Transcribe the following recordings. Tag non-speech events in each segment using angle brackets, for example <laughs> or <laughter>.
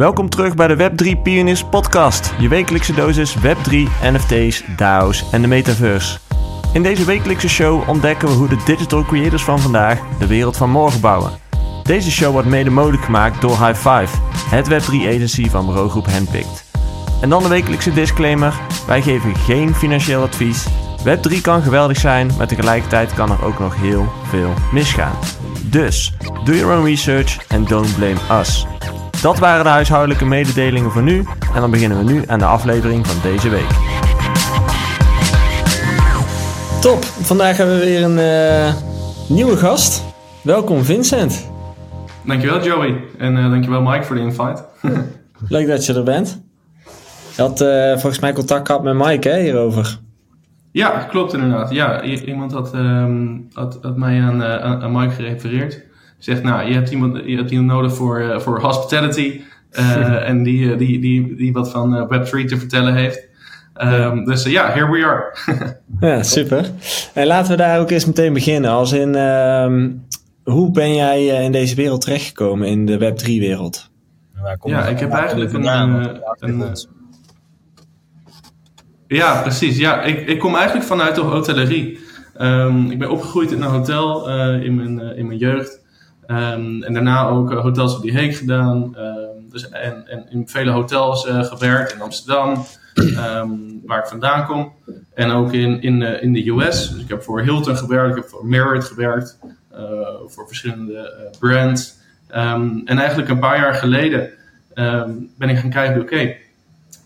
Welkom terug bij de Web3 Pioneers podcast, je wekelijkse dosis Web3, NFT's, DAO's en de metaverse. In deze wekelijkse show ontdekken we hoe de digital creators van vandaag de wereld van morgen bouwen. Deze show wordt mede mogelijk gemaakt door High Five, het Web3 agency van bureaugroep Handpicked. En dan de wekelijkse disclaimer, wij geven geen financieel advies. Web3 kan geweldig zijn, maar tegelijkertijd kan er ook nog heel veel misgaan. Dus, do your own research and don't blame us. Dat waren de huishoudelijke mededelingen voor nu en dan beginnen we nu aan de aflevering van deze week. Top, vandaag hebben we weer een uh, nieuwe gast. Welkom Vincent. Dankjewel Joey en uh, dankjewel Mike voor de invite. <laughs> Leuk dat je er bent. Je had uh, volgens mij contact gehad met Mike hè, hierover. Ja, klopt inderdaad. Ja, iemand had, um, had, had mij aan, aan, aan Mike gerefereerd zegt, nou, je hebt iemand, je hebt iemand nodig voor, uh, voor hospitality. Uh, <laughs> en die, die, die, die wat van uh, Web3 te vertellen heeft. Um, dus ja, yeah, here we are. <laughs> ja, super. En laten we daar ook eens meteen beginnen. Als in, um, hoe ben jij in deze wereld terechtgekomen, in de Web3-wereld? Ja, ik heb eigenlijk een... een ja, precies. Ja, ik, ik kom eigenlijk vanuit de hotellerie. Um, ik ben opgegroeid in een hotel in, mijn, in mijn jeugd. Um, en daarna ook uh, hotels op die Heek gedaan. Um, dus, en, en, in vele hotels uh, gewerkt in Amsterdam, um, waar ik vandaan kom. En ook in, in, uh, in de US. Dus ik heb voor Hilton gewerkt, ik heb voor Marriott gewerkt, voor verschillende brands. en eigenlijk een paar jaar geleden ben ik gaan kijken, oké,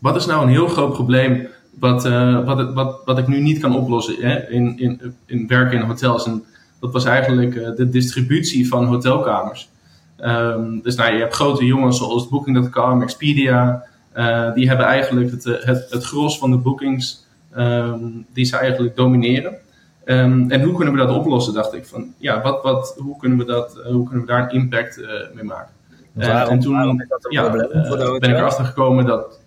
wat is nou een heel groot probleem wat, wat, wat, wat ik nu niet kan oplossen hè? In, in, in werken in hotels? En dat was eigenlijk uh, de distributie van hotelkamers. Um, dus nou, je hebt grote jongens zoals Booking.com, Expedia. Uh, die hebben eigenlijk het, eh, het, het gros van de bookings um, die ze eigenlijk domineren. Um, en hoe kunnen we dat oplossen, dacht ik. Van, ja, wat, wat, hoe, kunnen we dat, hoe kunnen we daar een impact uh, mee maken? Waarom, en toen ja, ben ik erachter gekomen dat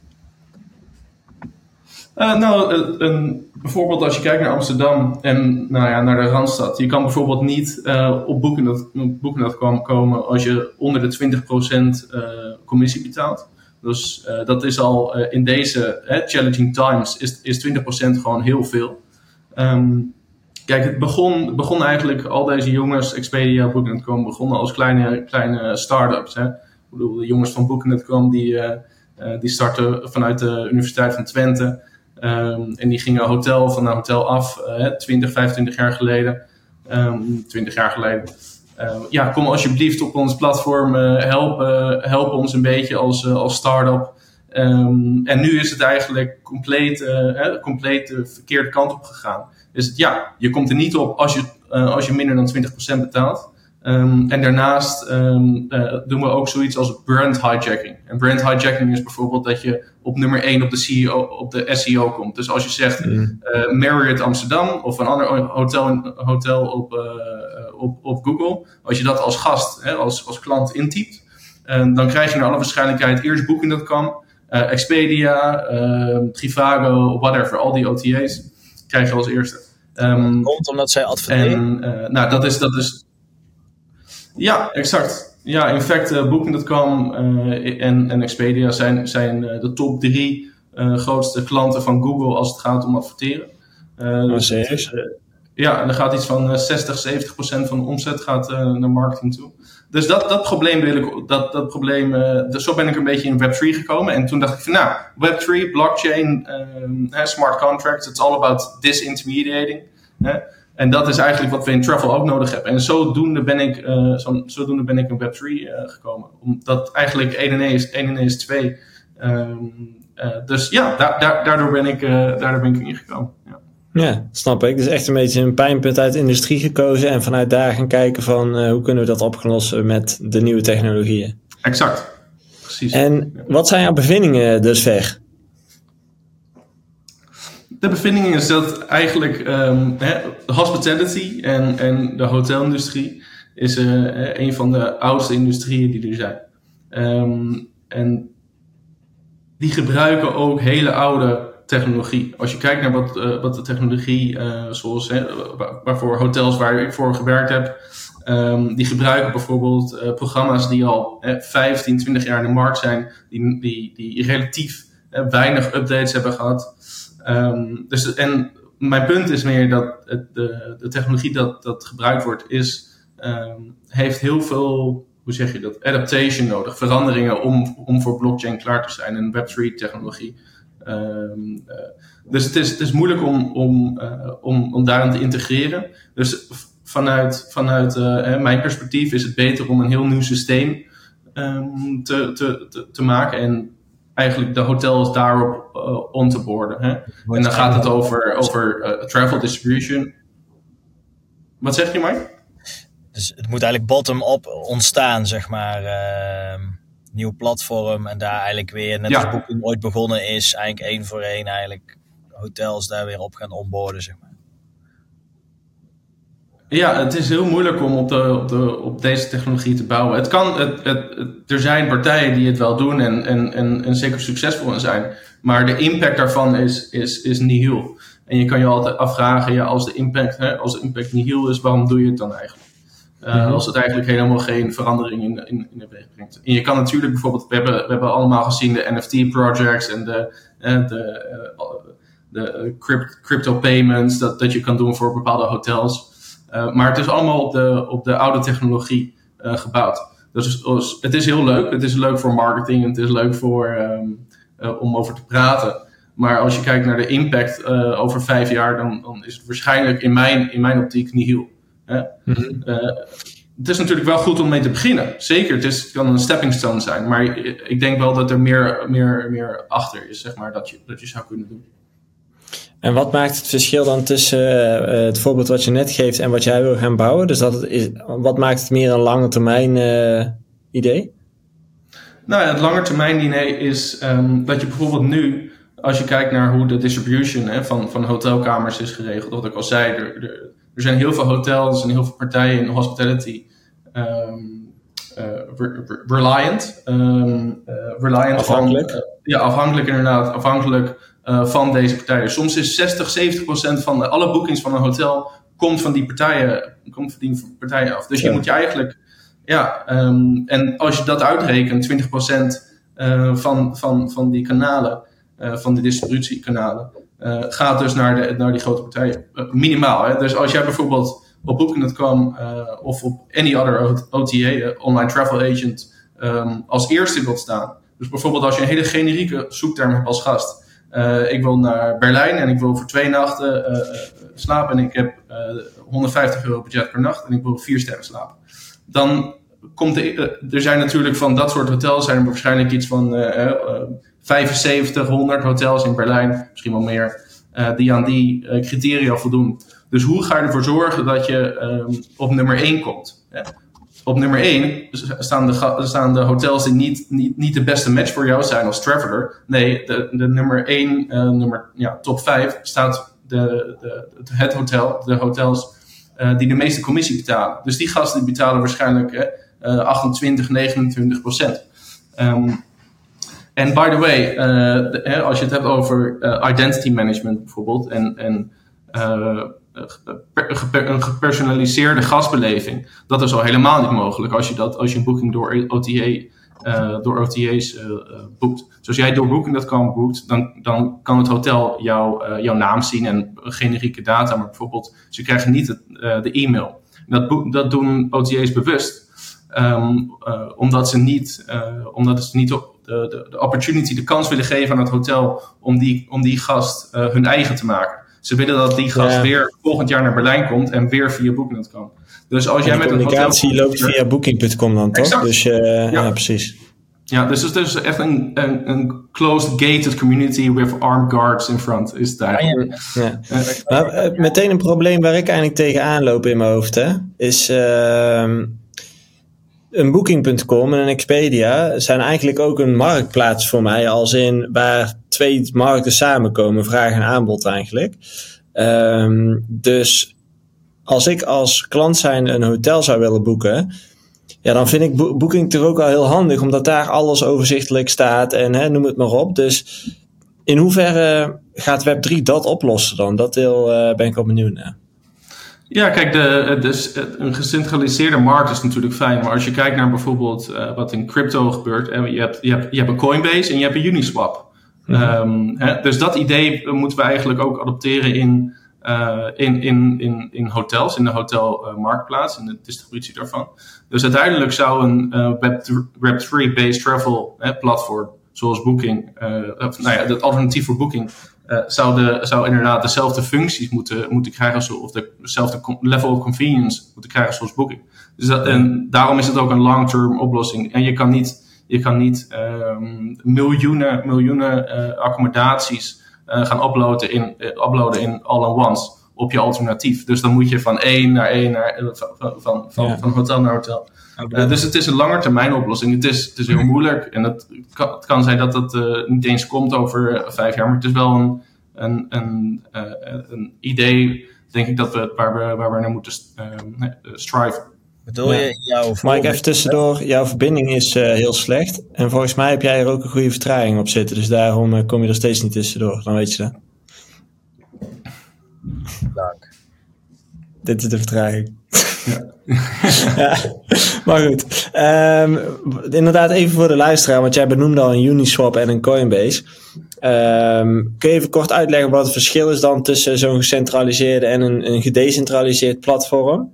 uh, nou, een, bijvoorbeeld als je kijkt naar Amsterdam en nou ja, naar de Randstad. Je kan bijvoorbeeld niet uh, op Booking.com komen als je onder de 20% uh, commissie betaalt. Dus dat is al in deze challenging times is, is 20% gewoon heel veel. Um, kijk, het begon, begon eigenlijk, al deze jongens, Expedia, Booking.com, begonnen als kleine, kleine start-ups. Hè? Ik bedoel, de jongens van Booking.com die, die starten vanuit de Universiteit van Twente. Um, en die gingen hotel van naar hotel af, uh, 20, 25 jaar geleden. Um, 20 jaar geleden. Um, ja, kom alsjeblieft op ons platform, uh, help, uh, help ons een beetje als, als start-up. en nu is het eigenlijk compleet, uh, compleet de verkeerde kant op gegaan. Dus ja, je komt er niet op als je, als je minder dan 20% betaalt. Um, en daarnaast um, uh, doen we ook zoiets als brand hijacking. En brand hijacking is bijvoorbeeld dat je op nummer 1 op de, CEO, op de SEO komt. Dus als je zegt mm. uh, Marriott Amsterdam of een ander hotel, hotel op, uh, op, op Google. Als je dat als gast, hè, als, als klant intypt, dan krijg je naar alle waarschijnlijkheid eerst Booking.com, Expedia, Trivago, whatever, al die OTA's krijg je als eerste. Um, Komt omdat zij adverteren? En, nou, dat is, dat is ja, exact. Ja, in fact, uh, Booking.com uh, en, en Expedia zijn, zijn uh, de top drie grootste klanten van Google als het gaat om adverteren. Oh, dus, ja, en er gaat iets van 60, 70 procent van de omzet gaat naar marketing toe. Dus dat, dat probleem wil ik, dat, dat probleem, dus zo ben ik een beetje in Web3 gekomen. En toen dacht ik van, nou, Web3, blockchain, smart contracts, it's all about disintermediating. En dat is eigenlijk wat we in travel ook nodig hebben. En zodoende ben ik, uh, zo, zodoende ben ik in Web3 uh, gekomen. Omdat eigenlijk 1 en 1 is, 1 en 1 is 2. Um, uh, dus ja, da da daardoor, ben ik, daardoor ben ik ingekomen. Ja. ja, snap ik. Dus echt een beetje een pijnpunt uit de industrie gekozen. En vanuit daar gaan kijken van hoe kunnen we dat oplossen met de nieuwe technologieën. Exact. Precies. En wat zijn jouw bevindingen dus ver? De bevinding is dat eigenlijk um, hè, hospitality en, en de hotelindustrie is uh, een van de oudste industrieën die er zijn. Um, en die gebruiken ook hele oude technologie. Als je kijkt naar wat, uh, wat de technologie, uh, zoals hè, waarvoor hotels waar ik voor gewerkt heb, Um, die gebruiken bijvoorbeeld programma's die al eh, 15, 20 jaar in de markt zijn, die, die, die relatief eh, weinig updates hebben gehad. Um, dus, en mijn punt is meer dat het, de, de technologie dat, dat gebruikt wordt, is, um, heeft heel veel, hoe zeg je dat, adaptation nodig, veranderingen om, om voor blockchain klaar te zijn en Web3 technologie. Um, uh, dus het is, het is moeilijk om, om, uh, om, om daarin te integreren. Dus vanuit, vanuit uh, mijn perspectief is het beter om een heel nieuw systeem te, te, te, te, maken en eigenlijk de hotels daarop uh, on te borden. Hè? En dan gaat het over, over uh, travel distribution. Wat zeg je, Mike? Dus het moet eigenlijk bottom-up ontstaan, zeg maar. Uh, nieuw platform en daar eigenlijk weer, net ja. als Booking ooit begonnen is, eigenlijk één voor één eigenlijk hotels daar weer op gaan onboorden, zeg maar. Ja, het is heel moeilijk om op, de, op, de, op deze technologie te bouwen. Het kan, het, het, het, er zijn partijen die het wel doen en, en, en, en zeker succesvol in zijn. Maar de impact daarvan is, is, is nihil. En je kan je altijd afvragen, ja, als de impact, hè, als de impact nihil is, waarom doe je het dan eigenlijk? Uh, mm -hmm. Als het eigenlijk helemaal geen verandering in, in, in de weg brengt. En je kan natuurlijk bijvoorbeeld, we hebben, we hebben allemaal gezien de NFT-projects en de, de, uh, de crypt, crypto payments, dat, dat je kan doen voor bepaalde hotels. Uh, maar het is allemaal op de, op de oude technologie uh, gebouwd. Dus, dus, het is heel leuk. Het is leuk voor marketing. Het is leuk voor, um, uh, om over te praten. Maar als je kijkt naar de impact over vijf jaar, dan, dan, is het waarschijnlijk in mijn, in mijn optiek niet heel. Mm -hmm. het is natuurlijk wel goed om mee te beginnen. Zeker, het, is, het kan een stepping stone zijn. Maar ik denk wel dat er meer, meer, meer achter is, zeg maar, dat je, dat je zou kunnen doen. En wat maakt het verschil dan tussen uh, het voorbeeld wat je net geeft en wat jij wil gaan bouwen? Dus dat het is, wat maakt het meer een lange termijn uh, idee? Nou ja, het lange termijn idee is um, dat je bijvoorbeeld nu, als je kijkt naar hoe de distribution hè, van, van hotelkamers is geregeld, wat ik al zei, er, er, er zijn heel veel hotels en heel veel partijen in hospitality um, uh, reliant. Um, reliant afhankelijk. Van, ja, afhankelijk inderdaad. Afhankelijk uh, van deze partijen. Soms is 60, 70 procent van de, alle boekings van een hotel komt van die partijen, komt van die partijen af. Dus ja. je moet je eigenlijk, ja, um, en als je dat uitrekent, 20 procent uh, van, van, van die kanalen, uh, van de distributiekanalen, gaat dus naar, de, naar die grote partijen. minimaal. Hè? Dus als jij bijvoorbeeld op Booking.com of op any other OTA, online travel agent, um, als eerste wilt staan. Dus bijvoorbeeld als je een hele generieke zoekterm hebt als gast. Uh, ik wil naar Berlijn en ik wil voor twee nachten uh, slapen en ik heb 150 euro budget per nacht en ik wil vier sterren slapen. Dan komt er zijn natuurlijk van dat soort hotels zijn er waarschijnlijk iets van 75, 100 hotels in Berlijn, misschien wel meer, die aan die criteria voldoen. Dus hoe ga je ervoor zorgen dat je um, op nummer 1 komt? Op nummer 1 staan de, staan de hotels die niet, niet, niet de beste match voor jou zijn als traveler. Nee, de, de nummer 1, uh, nummer, ja, top 5 staat de, de, het hotel, de hotels uh, die de meeste commissie betalen. Dus die gasten betalen waarschijnlijk uh, 28, 29 procent. Um, en by the way, de, als je het hebt over identity management bijvoorbeeld en, en een gepersonaliseerde gastbeleving. Dat is al helemaal niet mogelijk als je, dat, als je een boeking door OTA, uh, door OTA's uh, uh, boekt. Dus als jij door Booking.com boekt, dan, dan kan het hotel jou, jouw naam zien en generieke data, maar bijvoorbeeld ze krijgen niet het, de e-mail. Dat, dat doen OTA's bewust. Um, omdat ze niet, omdat ze niet de, de, de opportunity, de kans willen geven aan het hotel om die, om die gast hun eigen te maken. Ze willen dat die gast ja. weer volgend jaar naar Berlijn komt en weer via Booking.com. Dus als jij met een communicatie loopt via Booking.com dan toch? Exact. Dus uh, ja. ja. precies. Ja, dus het is echt een, een, een, closed gated community with armed guards in front. Is eigenlijk. Ja. ja. Maar, uh, meteen een probleem waar ik eigenlijk tegenaan loop in mijn hoofd, hè, is uh, een Booking.com en een Expedia zijn eigenlijk ook een marktplaats voor mij, als in waar twee markten samenkomen, vraag en aanbod eigenlijk. Um, dus als ik als klant zijn een hotel zou willen boeken, ja, dan vind ik Booking toch ook wel heel handig, omdat daar alles overzichtelijk staat en hè, noem het maar op. Dus in hoeverre gaat Web3 dat oplossen dan? Dat deel uh, ben ik wel benieuwd naar. Ja, kijk, de, dus een gecentraliseerde markt is natuurlijk fijn. Maar als je kijkt naar bijvoorbeeld wat in crypto gebeurt. je, hebt, je, hebt, je hebt een Coinbase en je hebt een Uniswap. Mm hè, dus dat idee moeten we eigenlijk ook adopteren in, in, in, in, in hotels, in de hotelmarktplaats, in de distributie daarvan. Dus uiteindelijk zou een Web3-based travel platform zoals Booking, of, nou ja, het alternatief voor Booking, uh, zou, de, zou inderdaad dezelfde functies moeten, moeten krijgen, zo, of dezelfde level of convenience moeten krijgen zoals Booking. Dus dat, en daarom is het ook een long-term oplossing. En je kan niet, je kan niet um, miljoenen, miljoenen uh, accommodaties uh, gaan uploaden in, uploaden in all-in-ones op je alternatief. Dus dan moet je van één naar één naar, van, van, van, ja. van hotel naar hotel. Uh, dus het is een langetermijn oplossing. Het is, het is heel moeilijk en het kan, het kan zijn dat het uh, niet eens komt over uh, vijf jaar, maar het is wel een, een, een, een idee, denk ik, dat we, waar, we, waar we naar moeten striven. Bedoel ja. je jouw Mike, even tussendoor. Jouw verbinding is heel slecht. En volgens mij heb jij er ook een goede vertraging op zitten. Dus daarom kom je er steeds niet tussendoor. Dan weet je dat. Dank. Dit is de vertraging. Ja. <laughs> <laughs> ja. Maar goed. Um, inderdaad, even voor de luisteraar, want jij benoemde al een Uniswap en een Coinbase. Um, kun je even kort uitleggen wat het verschil is dan tussen zo'n gecentraliseerde en een, een gedecentraliseerd platform?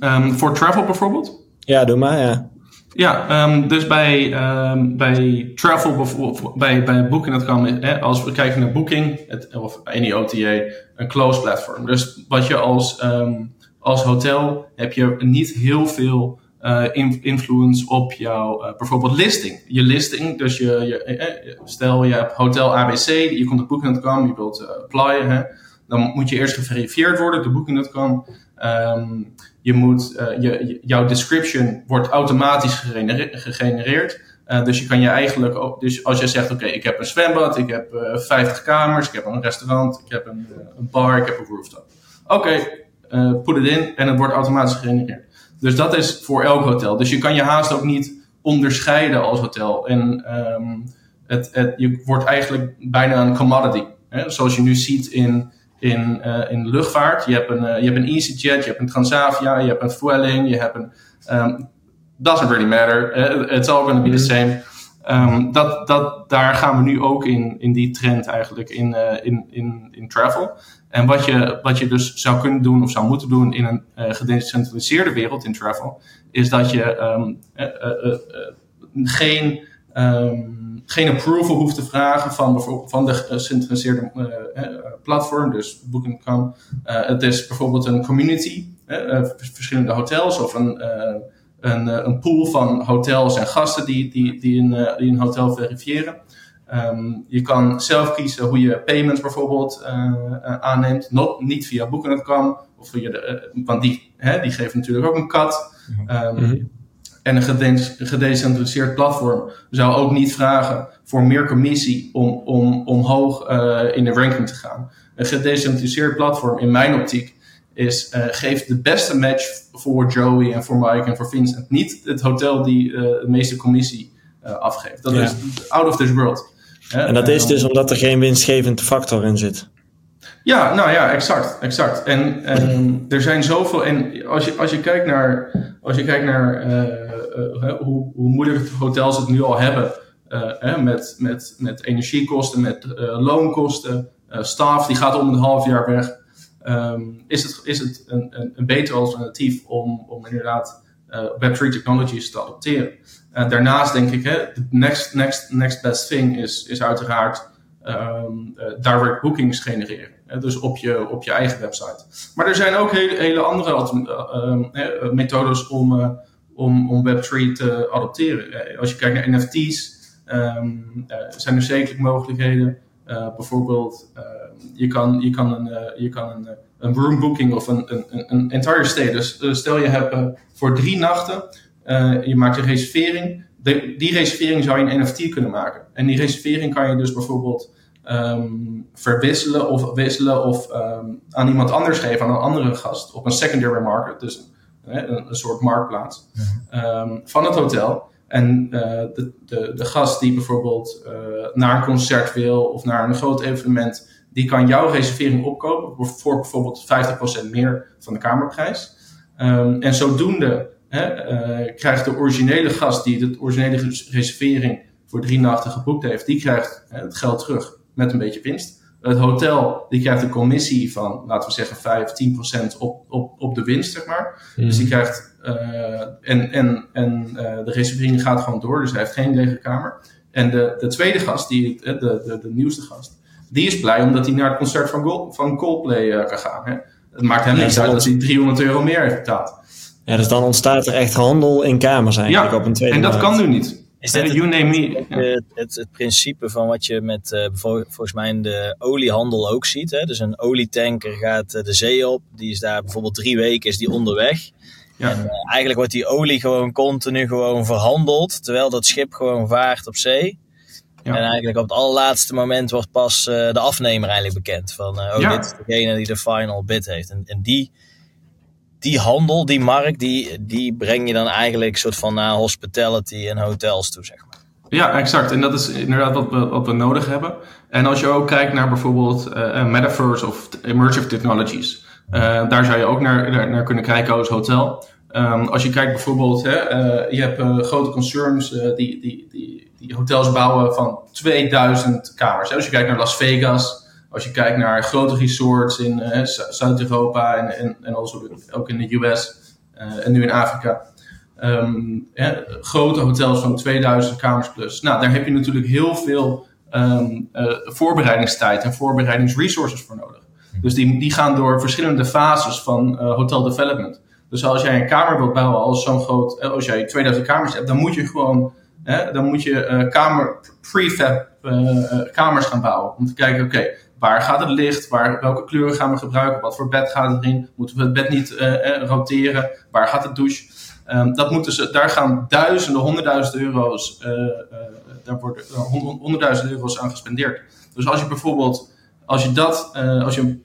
Um, voor travel bijvoorbeeld? Ja, doe maar, ja. Ja, um, dus bij, um, bij travel, bijvoorbeeld, bij, bij Booking.com, hè, als we kijken naar Booking, het, of any OTA, een closed platform. Dus wat je als, um, als hotel heb je niet heel veel uh, influence op jouw uh, bijvoorbeeld listing. Je listing, dus je, je, eh, stel je hebt hotel ABC, je komt op Booking.com, je wilt uh, applyen, hè, dan moet je eerst geverifieerd worden door Booking.com. Um, je moet, uh, je, jouw description wordt automatisch gegenereerd. Dus je kan je eigenlijk dus als je zegt: Oké, ik heb een zwembad, ik heb uh, 50 kamers, ik heb een restaurant, ik heb een, een bar, ik heb een rooftop. Oké, put het in en het wordt automatisch gegenereerd. Dus dat is voor elk hotel. Dus je kan je haast ook niet onderscheiden als hotel. En um, het, het, je wordt eigenlijk bijna een commodity. Hè? Zoals je nu ziet in in, uh, in luchtvaart. Je hebt, een, uh, je hebt een EasyJet, je hebt een Transavia, je hebt een Vueling, je hebt een... Um, doesn't really matter. Uh, it's all going to be the same. Um, dat, dat, daar gaan we nu ook in, in die trend eigenlijk in, in, in, in travel. En wat je, wat je dus zou kunnen doen of zou moeten doen in een gedecentraliseerde wereld in travel, is dat je um, geen um, geen approval hoeft te vragen van, van de gecentraliseerde uh, platform, dus Booking.com. Uh, het is bijvoorbeeld een community, verschillende hotels of een, een, een, pool van hotels en gasten die, die, die, een, die een hotel verifiëren. Um, je kan zelf kiezen hoe je payments bijvoorbeeld aanneemt, Not, niet via Booking.com, of via de, want die, hè, die geven natuurlijk ook een cut. Um, en een gedecentraliseerd platform zou ook niet vragen voor meer commissie om, om omhoog uh, in de ranking te gaan. Een gedecentraliseerd platform, in mijn optiek, is, uh, geeft de beste match voor Joey en voor Mike en voor Vincent. Niet het hotel die uh, de meeste commissie afgeeft. Dat is out of this world. En dat is dus omdat er geen winstgevend factor in zit. Ja, nou ja, exact. exact. En, en <laughs> er zijn zoveel. En als je, als je kijkt naar, als je kijkt naar uh, hoe, hoe moeilijk hotels het nu al hebben. Uh, met, met, met energiekosten, met loonkosten, staf die gaat om een half jaar weg. Um, is het, is het een, een, een beter alternatief om, om inderdaad Web3 technologies te adopteren? Daarnaast denk ik, de next, next, next best thing is, is uiteraard um, direct bookings genereren. dus op je, op je eigen website. Maar er zijn ook hele, andere uh, methodes om, om, om Web3 te adopteren. Eh, als je kijkt naar NFT's, ehm, uh, zijn er zeker mogelijkheden. Uh, bijvoorbeeld, uh, je kan, je kan een, je kan een, een room booking of een, een, een entire stay. Dus stel je hebt voor drie nachten, je maakt een reservering. De, die reservering zou je een NFT kunnen maken. En die reservering kan je dus bijvoorbeeld um, verwisselen of wisselen of um, aan iemand anders geven, aan een andere gast, op een secondary market. Dus een, een soort marktplaats, um, van het hotel. En uh, de, de, de gast die bijvoorbeeld uh, naar een concert wil of naar een groot evenement die kan jouw reservering opkopen voor bijvoorbeeld 50% meer van de kamerprijs. Um, en zodoende hè, uh, krijgt de originele gast die de originele reservering voor drie nachten geboekt heeft, die krijgt het geld terug met een beetje winst. Het hotel die krijgt een commissie van, laten we zeggen, 5, 10 procent op, op, op de winst, zeg maar. Dus die mhm. krijgt, uh, en, en, en uh, de reservering gaat gewoon door, dus hij heeft geen lege kamer. En de, de tweede gast, die, de, de, de nieuwste gast, die is blij omdat hij naar het concert van, Gold, van Coldplay kan gaan. Hè? Het maakt hem niks uit dat hij 300 euro meer heeft betaald. Ja, dus dan ontstaat er echt handel in kamers eigenlijk ja, op een tweede en dat kan nu niet. Is dit you name me. Het, het, het, principe van wat je met uh, volgens mij in de oliehandel ook ziet. Hè? Dus een olietanker gaat uh, de zee op. Die is daar bijvoorbeeld drie weken is die onderweg. Ja. En uh, eigenlijk wordt die olie gewoon continu gewoon verhandeld. Terwijl dat schip gewoon vaart op zee. Ja. En eigenlijk op het allerlaatste moment wordt pas de afnemer eigenlijk bekend. Van oh, ja. dit is degene die de final bid heeft. En, en die die handel, die markt, die, die breng je dan eigenlijk soort van naar hospitality en hotels toe, zeg maar. Ja, exact. En dat is inderdaad wat we, wat we nodig hebben. En als je ook kijkt naar bijvoorbeeld uh, metaverse of emerging technologies, uh, daar zou je ook naar, naar, kunnen kijken als hotel. Um, als je kijkt bijvoorbeeld, hè, je hebt grote concerns die, die, die, die hotels bouwen van 2000 kamers. Als je kijkt naar Las Vegas, als je kijkt naar grote resorts in uh, Zuid-Europa en, en, en ook in de US uh, en nu in Afrika. Um, grote hotels van 2000 kamers plus. Nou, daar heb je natuurlijk heel veel um, uh, voorbereidingstijd en voorbereidingsresources voor nodig. Dus die, die gaan door verschillende fases van hotel development. Dus als jij een kamer wilt bouwen als zo'n groot, als jij 2000 kamers hebt, dan moet je gewoon, dan moet je kamer, prefab kamers gaan bouwen. Om te kijken, oké, waar gaat het licht, waar, welke kleuren gaan we gebruiken, wat voor bed gaat erin, moeten we het bed niet uh, roteren, waar gaat de douche. Um, dat moeten ze, daar gaan duizenden, honderdduizend euro's, uh, daar worden honderdduizend euro's aan gespendeerd. Dus als je bijvoorbeeld, als je dat, als je,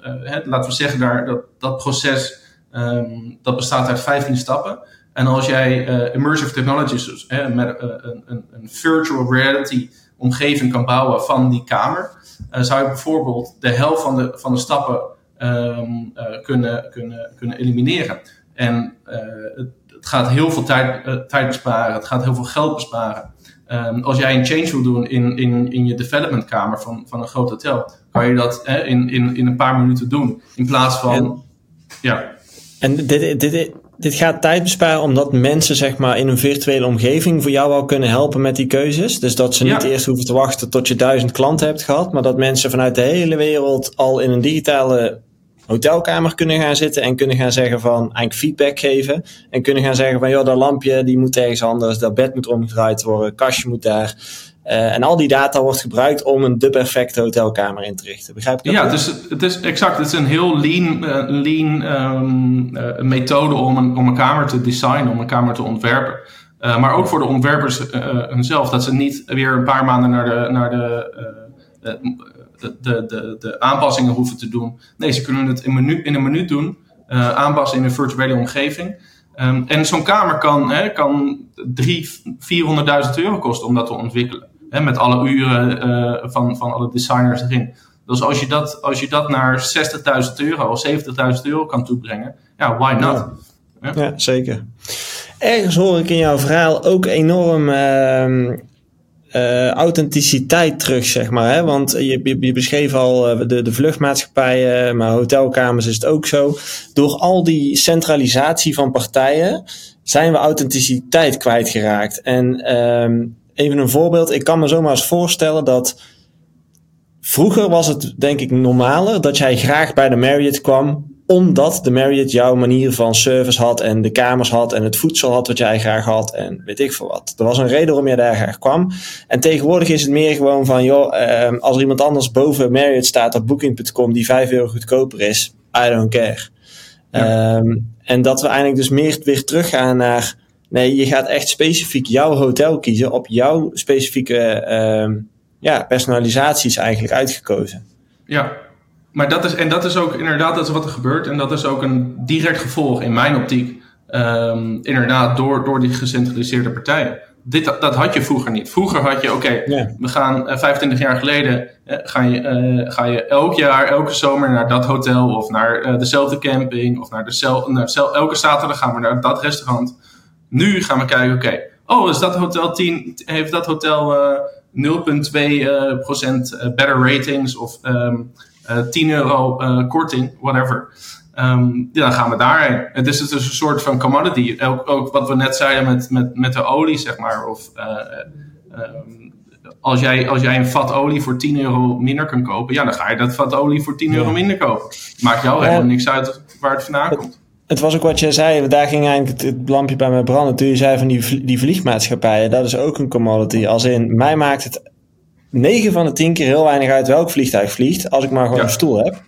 laten we zeggen, daar, dat, dat proces, um, dat bestaat uit 15 stappen. En als jij immersive technologies, dus, met een, een, virtual reality omgeving kan bouwen van die kamer, uh, zou je bijvoorbeeld de helft van de, van de stappen um, uh, kunnen, kunnen, kunnen elimineren. En uh, het, het, gaat heel veel tijd, tijd besparen, het gaat heel veel geld besparen. Um, als jij een change wil doen in, in, in je developmentkamer van, van een groot hotel, kan je dat in, in, in een paar minuten doen. In plaats van. En, ja. En dit, dit, dit gaat tijd besparen omdat mensen zeg maar in een virtuele omgeving voor jou al kunnen helpen met die keuzes. Dus dat ze niet eerst hoeven te wachten tot je duizend klanten hebt gehad, maar dat mensen vanuit de hele wereld al in een digitale hotelkamer kunnen gaan zitten en kunnen gaan zeggen van eigenlijk feedback geven en kunnen gaan zeggen van joh dat lampje die moet ergens anders, dat bed moet omgedraaid worden, kastje moet daar. Uh, en al die data wordt gebruikt om een de perfecte hotelkamer in te richten. Begrijp je dat? Ja, dus het is exact. Het is een heel lean, uh, lean um, uh, methode om een, om een kamer te designen, om een kamer te ontwerpen. maar ook voor de ontwerpers hunzelf, dat ze niet weer een paar maanden naar de, naar de, de, de, de, de, aanpassingen hoeven te doen. Nee, ze kunnen het in, menu, in een minuut doen, aanpassen in een virtuele omgeving. Um, en zo'n kamer kan, hè, kan 400.000 euro kosten om dat te ontwikkelen. Hè, met alle uren uh, van, van alle designers erin. Dus als je dat, als je dat naar 60.000 euro of 70.000 euro kan toebrengen, ja, why not? Ja, ja. zeker. Ergens hoor ik in jouw verhaal ook enorm uh, uh, authenticiteit terug, zeg maar. Hè? Want je, je, je beschreef al de, de vluchtmaatschappijen, maar hotelkamers is het ook zo. Door al die centralisatie van partijen zijn we authenticiteit kwijtgeraakt. En um, even een voorbeeld. Ik kan me zomaar eens voorstellen dat vroeger was het denk ik normaler dat jij graag bij de Marriott kwam omdat de Marriott jouw manier van service had en de kamers had en het voedsel had wat jij graag had en weet ik veel wat. Er was een reden waarom je daar graag kwam. En tegenwoordig is het meer gewoon van, joh, eh, als er iemand anders boven Marriott staat op booking.com die 5 euro goedkoper is, I don't care. Ja. Um, en dat we eigenlijk dus meer weer teruggaan naar Nee, je gaat echt specifiek jouw hotel kiezen op jouw specifieke uh, ja, personalisaties eigenlijk uitgekozen. Ja, maar dat is, en dat is ook inderdaad dat is wat er gebeurt. En dat is ook een direct gevolg in mijn optiek. Um, inderdaad, door, door die gecentraliseerde partijen. dit, dat had je vroeger niet. Vroeger had je, oké, we gaan 25 jaar geleden, ga, je, ga je elk jaar, elke zomer naar dat hotel of naar dezelfde camping of naar, de naar elke zaterdag gaan we naar dat restaurant. Nu gaan we kijken, oké, oh, is dat hotel 10, heeft dat hotel 0,2% better ratings of um, 10 euro korting, whatever. Um, ja, dan gaan we daarheen. Het is dus een soort van commodity. Ook, ook wat we net zeiden met, met, met de olie, zeg maar. Of, uh, um, als, jij, als jij een vat olie voor 10 euro minder kan kopen, ja, dan ga je dat vat olie voor 10 euro minder kopen. Maakt jou helemaal niks uit waar het vandaan komt. Het was ook wat je zei, daar ging eigenlijk het, lampje bij mij branden. Toen je zei van die, die vliegmaatschappijen, dat is ook een commodity. Als in, mij maakt het 9 van de 10 keer heel weinig uit welk vliegtuig vliegt, als ik maar gewoon een stoel heb.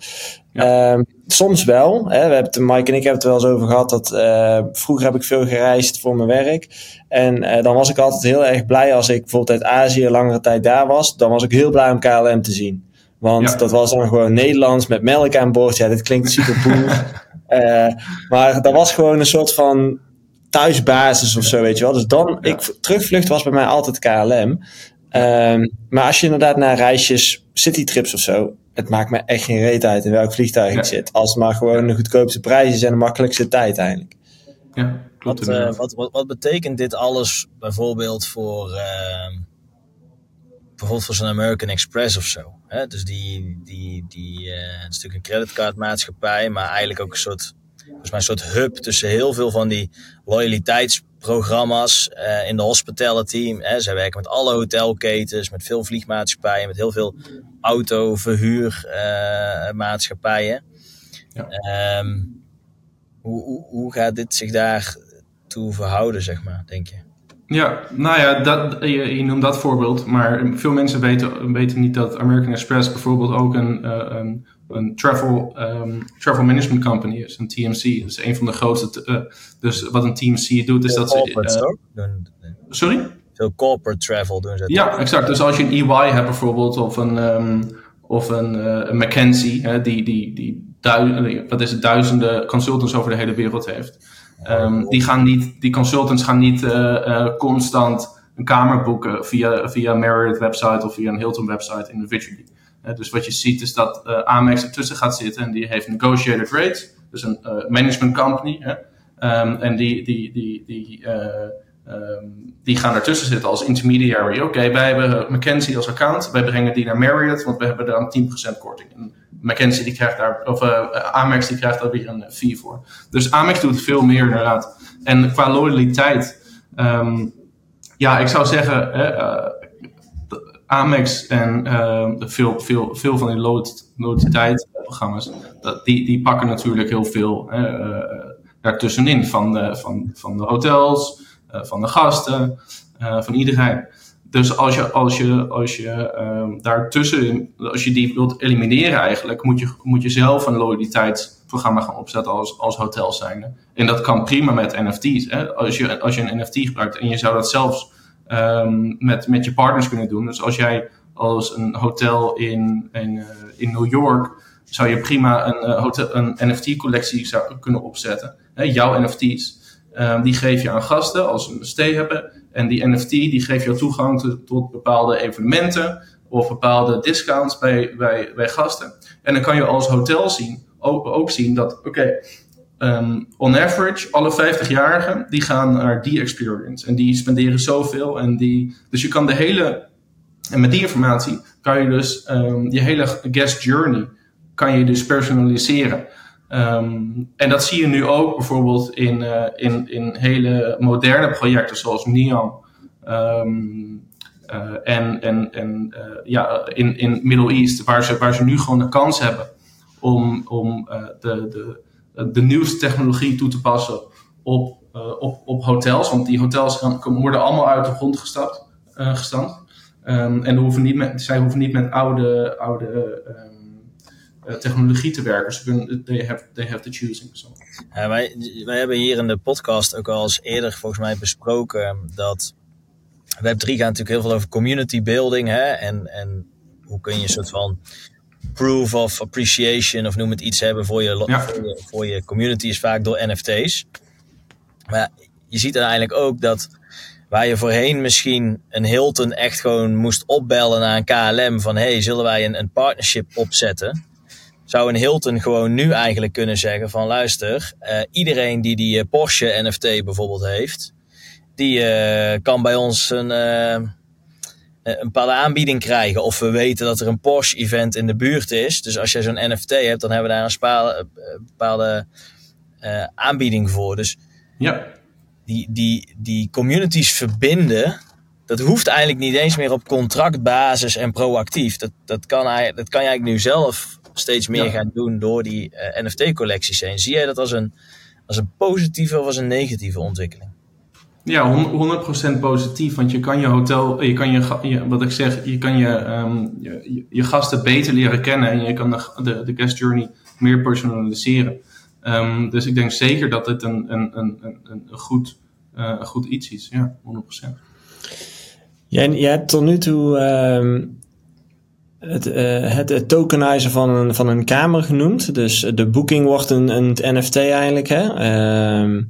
Ehm, soms wel. Hè. We hebben Mike en ik hebben het er wel eens over gehad. Dat, uh, vroeger heb ik veel gereisd voor mijn werk. En uh, dan was ik altijd heel erg blij als ik bijvoorbeeld uit Azië langere tijd daar was. Dan was ik heel blij om KLM te zien. Want dat was dan gewoon Nederlands met melk aan boord. Ja, dit klinkt super boer. <laughs> uh, maar dat was gewoon een soort van thuisbasis of zo, weet je wel. Dus dan, ik, terugvlucht was bij mij altijd KLM. Um, maar als je inderdaad naar reisjes, citytrips of zo, het maakt me echt geen reet uit in welk vliegtuig ik zit. Als het maar gewoon de goedkoopste prijs is en de makkelijkste tijd eigenlijk. Ja, klopt. Wat, uh, wat, wat, wat, betekent dit alles bijvoorbeeld voor, uh, bijvoorbeeld voor zo'n American Express of zo? Hè? Dus die, die, die uh, het is natuurlijk een creditcardmaatschappij, maar eigenlijk ook een soort, volgens mij een soort hub tussen heel veel van die loyaliteits programma's uh, in de hospitality. Hè. Zij werken met alle hotelketens, met veel vliegmaatschappijen, met heel veel autoverhuurmaatschappijen. Uh, ja. Um, hoe, hoe, hoe gaat dit zich daar toe verhouden, zeg maar, denk je? Ja, nou ja, dat, je, je, noemt dat voorbeeld, maar veel mensen weten, weten niet dat American Express bijvoorbeeld ook een, uh, een een travel, um, travel management company is, een TMC. Dat is een van de grootste. Uh, dus wat een TMC doet, is dat ze. Uh, sorry? Veel corporate travel doen ze. Ja, exact. Dus als je een EY hebt bijvoorbeeld, of een, um, of een, een McKinsey, hè, die, die, die duizenden, wat is het, duizenden consultants over de hele wereld heeft. Um, die, gaan niet, die consultants gaan niet constant een kamer boeken via, via Marriott website of via een Hilton website individually dus wat je ziet is dat uh, Amex ertussen gaat zitten en die heeft negotiated rates, dus een uh, management company. Hè, um, en die, die, die, die, uh, um, die gaan ertussen zitten als intermediary. Oké, wij hebben McKinsey als account, wij brengen die naar Marriott, want we hebben daar een 10% korting. En McKinsey die krijgt daar, of Amex die krijgt daar weer een fee voor. Dus Amex doet veel meer inderdaad. En qua loyaliteit, um, ja, ik zou zeggen, Amex en veel, veel, veel van die loyaliteitsprogramma's, die, die pakken natuurlijk heel veel uh, daartussenin. Van de, van, van de hotels, van de gasten, van iedereen. Dus als je, als je, als je um, daartussen, als je die wilt elimineren eigenlijk, moet je, moet je zelf een loyaliteitsprogramma gaan opzetten als, als hotel zijnde. En dat kan prima met NFT's. Hè? Als, je, als je een NFT gebruikt en je zou dat zelfs um, met, met je partners kunnen doen. Dus als jij als een hotel in, in, uh, in New York zou je prima een, uh, hotel, een NFT-collectie zou kunnen opzetten. Hè, jouw NFT's. Um, die geef je aan gasten als ze een stay hebben. En die NFT die geeft jou toegang tot bepaalde evenementen of bepaalde discounts bij, bij, bij gasten. En dan kan je als hotel zien, ook, ook zien dat, oké, Um, on average, alle 50-jarigen die gaan naar die experience. En die spenderen zoveel. En die, dus je kan de hele. En met die informatie kan je dus um, je hele guest journey kan je dus personaliseren. Um, en dat zie je nu ook bijvoorbeeld in, uh, in, in hele moderne projecten zoals Neon. Um, uh, en en, en uh, ja, in, in Middle East, waar ze, waar ze nu gewoon de kans hebben om, om de, de, de nieuwste technologie toe te passen op, op, op hotels. Want die hotels gaan, worden allemaal uit de grond gestapt, gestampt. Um, en hoeven niet met, zij hoeven niet met oude, oude technologie te werken. Ze kunnen, they, have, they have the choosing. So. Ja, wij, wij hebben hier in de podcast ook al eens eerder volgens mij besproken dat Web3 gaat natuurlijk heel veel over community building. Hè? En, en hoe kun je een soort van proof of appreciation of noem het iets hebben voor je, voor, je voor je community is vaak door NFT's. Maar je ziet uiteindelijk ook dat Waar je voorheen misschien een Hilton echt gewoon moest opbellen naar een KLM van hey, zullen wij een, een partnership opzetten? Zou een Hilton gewoon nu eigenlijk kunnen zeggen van luister, uh, iedereen die die uh, Porsche NFT bijvoorbeeld heeft, die uh, kan bij ons een, een bepaalde aanbieding krijgen. Of we weten dat er een Porsche event in de buurt is. Dus als je zo'n NFT hebt, dan hebben we daar een bepaalde, bepaalde aanbieding voor. Dus ja die, die, die communities verbinden, dat hoeft eigenlijk niet eens meer op contractbasis en proactief. Dat, dat, kan, dat kan je eigenlijk nu zelf steeds meer gaan doen door die uh, eh, NFT-collecties heen. Zie jij dat als een, als een positieve of als een negatieve ontwikkeling? Ja, 100% positief. Want je kan je hotel, je kan je, wat ik zeg, je kan je, um, je, je, gasten beter leren kennen en je kan de, de, de guest journey meer personaliseren. Um, dus ik denk zeker dat het een, een, een, een, een goed, uh, een goed iets is. Ja, 100%. Jij, jij hebt tot nu toe uh, het, uh, het, tokenizen van een, van een kamer genoemd. Dus de boeking wordt een, een NFT eigenlijk. Hè? Uh,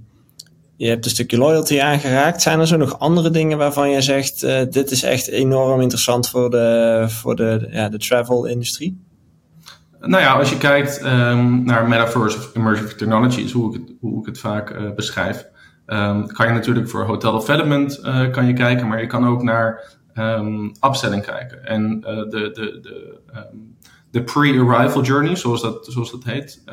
je hebt een stukje loyalty aangeraakt. Zijn er zo nog andere dingen waarvan jij zegt: uh, dit is echt enorm interessant voor de, voor de, ja, de travel-industrie? Nou ja, als je kijkt um, naar Metaverse of Immersive Technologies, hoe ik het, hoe vaak uh, beschrijf, um, kan je natuurlijk voor hotel development kan je kijken, maar je kan ook naar um, upselling kijken. En uh, de, de, de, de pre-arrival journey, zoals dat, zoals dat heet,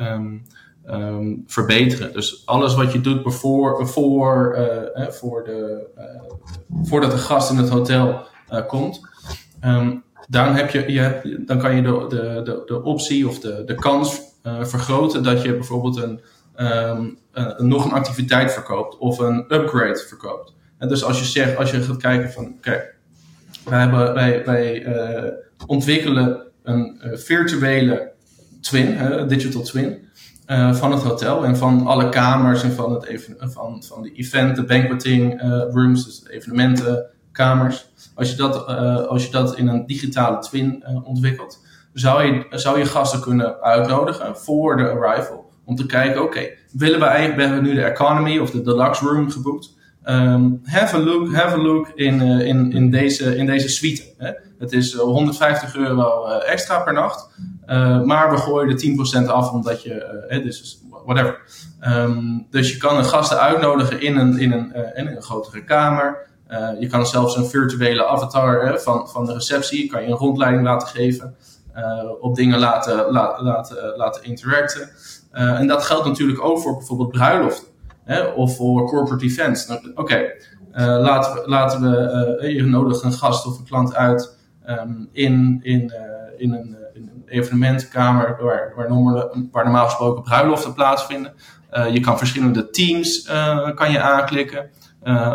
verbeteren. Dus alles wat je doet voor, voor, voor de, voordat de gast in het hotel komt. Um, dan, heb je, je hebt, dan kan je de, de, de, de optie of de, de kans uh, vergroten dat je bijvoorbeeld een, um, uh, nog een activiteit verkoopt of een upgrade verkoopt. En dus als je zegt, als je gaat kijken van, kijk, wij, wij, wij uh, ontwikkelen een virtuele twin, digital twin, van het hotel en van alle kamers en van, het even, van, van de event, de banqueting rooms, dus evenementenkamers. Als je dat, als je dat in een digitale twin ontwikkelt, zou je, zou je gasten kunnen uitnodigen voor de arrival. Om te kijken, oké, willen eigenlijk, we hebben nu de economy of de deluxe room geboekt. Um, have a look, have a look in, uh, in, in, deze, in deze suite. Hè? Het is 150 euro extra per nacht. maar we gooien er 10% af omdat je, dus whatever. Um, dus je kan gasten uitnodigen in een, in een, in een grotere kamer. Uh, je kan zelfs een virtuele avatar van, van de receptie, kan je een rondleiding laten geven, uh, op dingen laten, la, laten, laten interacten. Uh, en dat geldt natuurlijk ook voor bijvoorbeeld bruiloften of voor corporate events. Nou, Oké, okay, laten we, laten we je nodig een gast of een klant uit um, in, in, in, een, in een evenementenkamer waar, waar, normaal, waar normaal gesproken bruiloften plaatsvinden. je kan verschillende teams kan je aanklikken.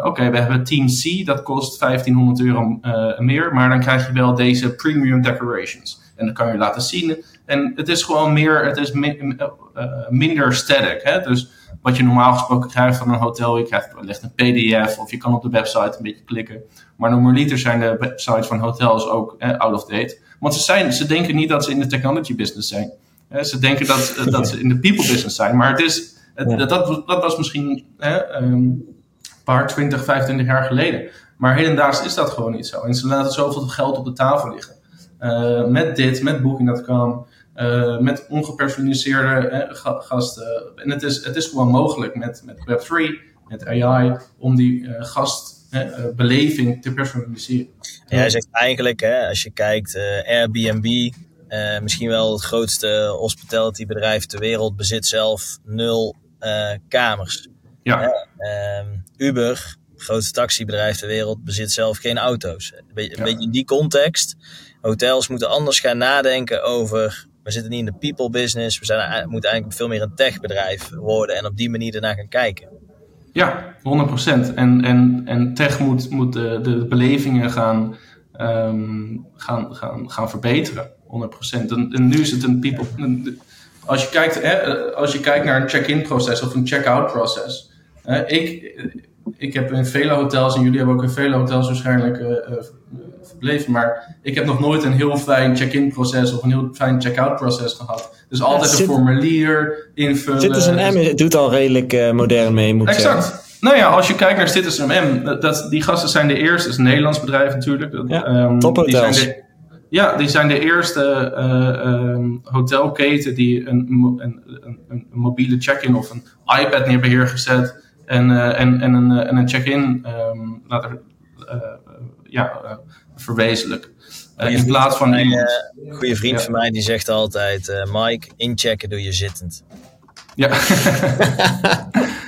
Oké, we hebben Team C, dat kost 1500 euro meer, maar dan krijg je wel deze premium decorations. En dat kan je laten zien. En het is gewoon meer, het is mi minder static. Hè? Dus wat je normaal gesproken krijgt van een hotel, je krijgt wellicht een PDF of je kan op de website een beetje klikken. Maar normaliter zijn de websites van hotels ook out of date. Want ze, zijn, ze denken niet dat ze in de technology business zijn. Ze denken dat, dat ze in de people business zijn. Maar het is, het, dat, dat, dat, was misschien. Um, paar 20, 25 jaar geleden. Maar hedendaags is dat gewoon niet zo. En ze laten zoveel geld op de tafel liggen. Uh, met dit, met Booking.com, uh, met ongepersonaliseerde eh, gasten. En het is, het is gewoon mogelijk met, met Web3, met AI, om die uh, gastbeleving te personaliseren. jij zegt eigenlijk, hè, als je kijkt, Airbnb, misschien wel het grootste hospitality bedrijf ter wereld, bezit zelf nul kamers. Ja. Ehm, Uber, grootste taxibedrijf ter wereld, bezit zelf geen auto's. Een beetje, een beetje in die context. Hotels moeten anders gaan nadenken over. We zitten niet in de people business. We zijn, moeten eigenlijk veel meer een techbedrijf worden en op die manier ernaar gaan kijken. Ja, 100%. En, en, en tech moet, moet de, de belevingen gaan, um, gaan, gaan, gaan verbeteren. 100%. En, en nu is het een people. Als je kijkt, hè, als je kijkt naar een check-in proces of een check-out proces ik, ik heb in vele hotels, en jullie hebben ook in vele hotels waarschijnlijk uh, verbleven, maar ik heb nog nooit een heel fijn check-in proces of een heel fijn check-out proces gehad. Dus altijd een formulier invullen. Zit dus M, doet al redelijk uh, modern mee, moet exact. Nou ja, als je kijkt naar Citizen MM, dat, die gasten zijn de eerste, het is een Nederlands bedrijf natuurlijk. Dat, ja, um, tophotels. Die zijn de, ja, die zijn de eerste uh, um, hotelketen die een, een, een, een mobiele check-in of een iPad neerbeheer gezet en, uh, en, en een, en een check-in um, laten uh, ja, verwezenlijken. in plaats van Een goede vriend ja. van mij die zegt altijd: Mike, inchecken doe je zittend. Ja, <laughs>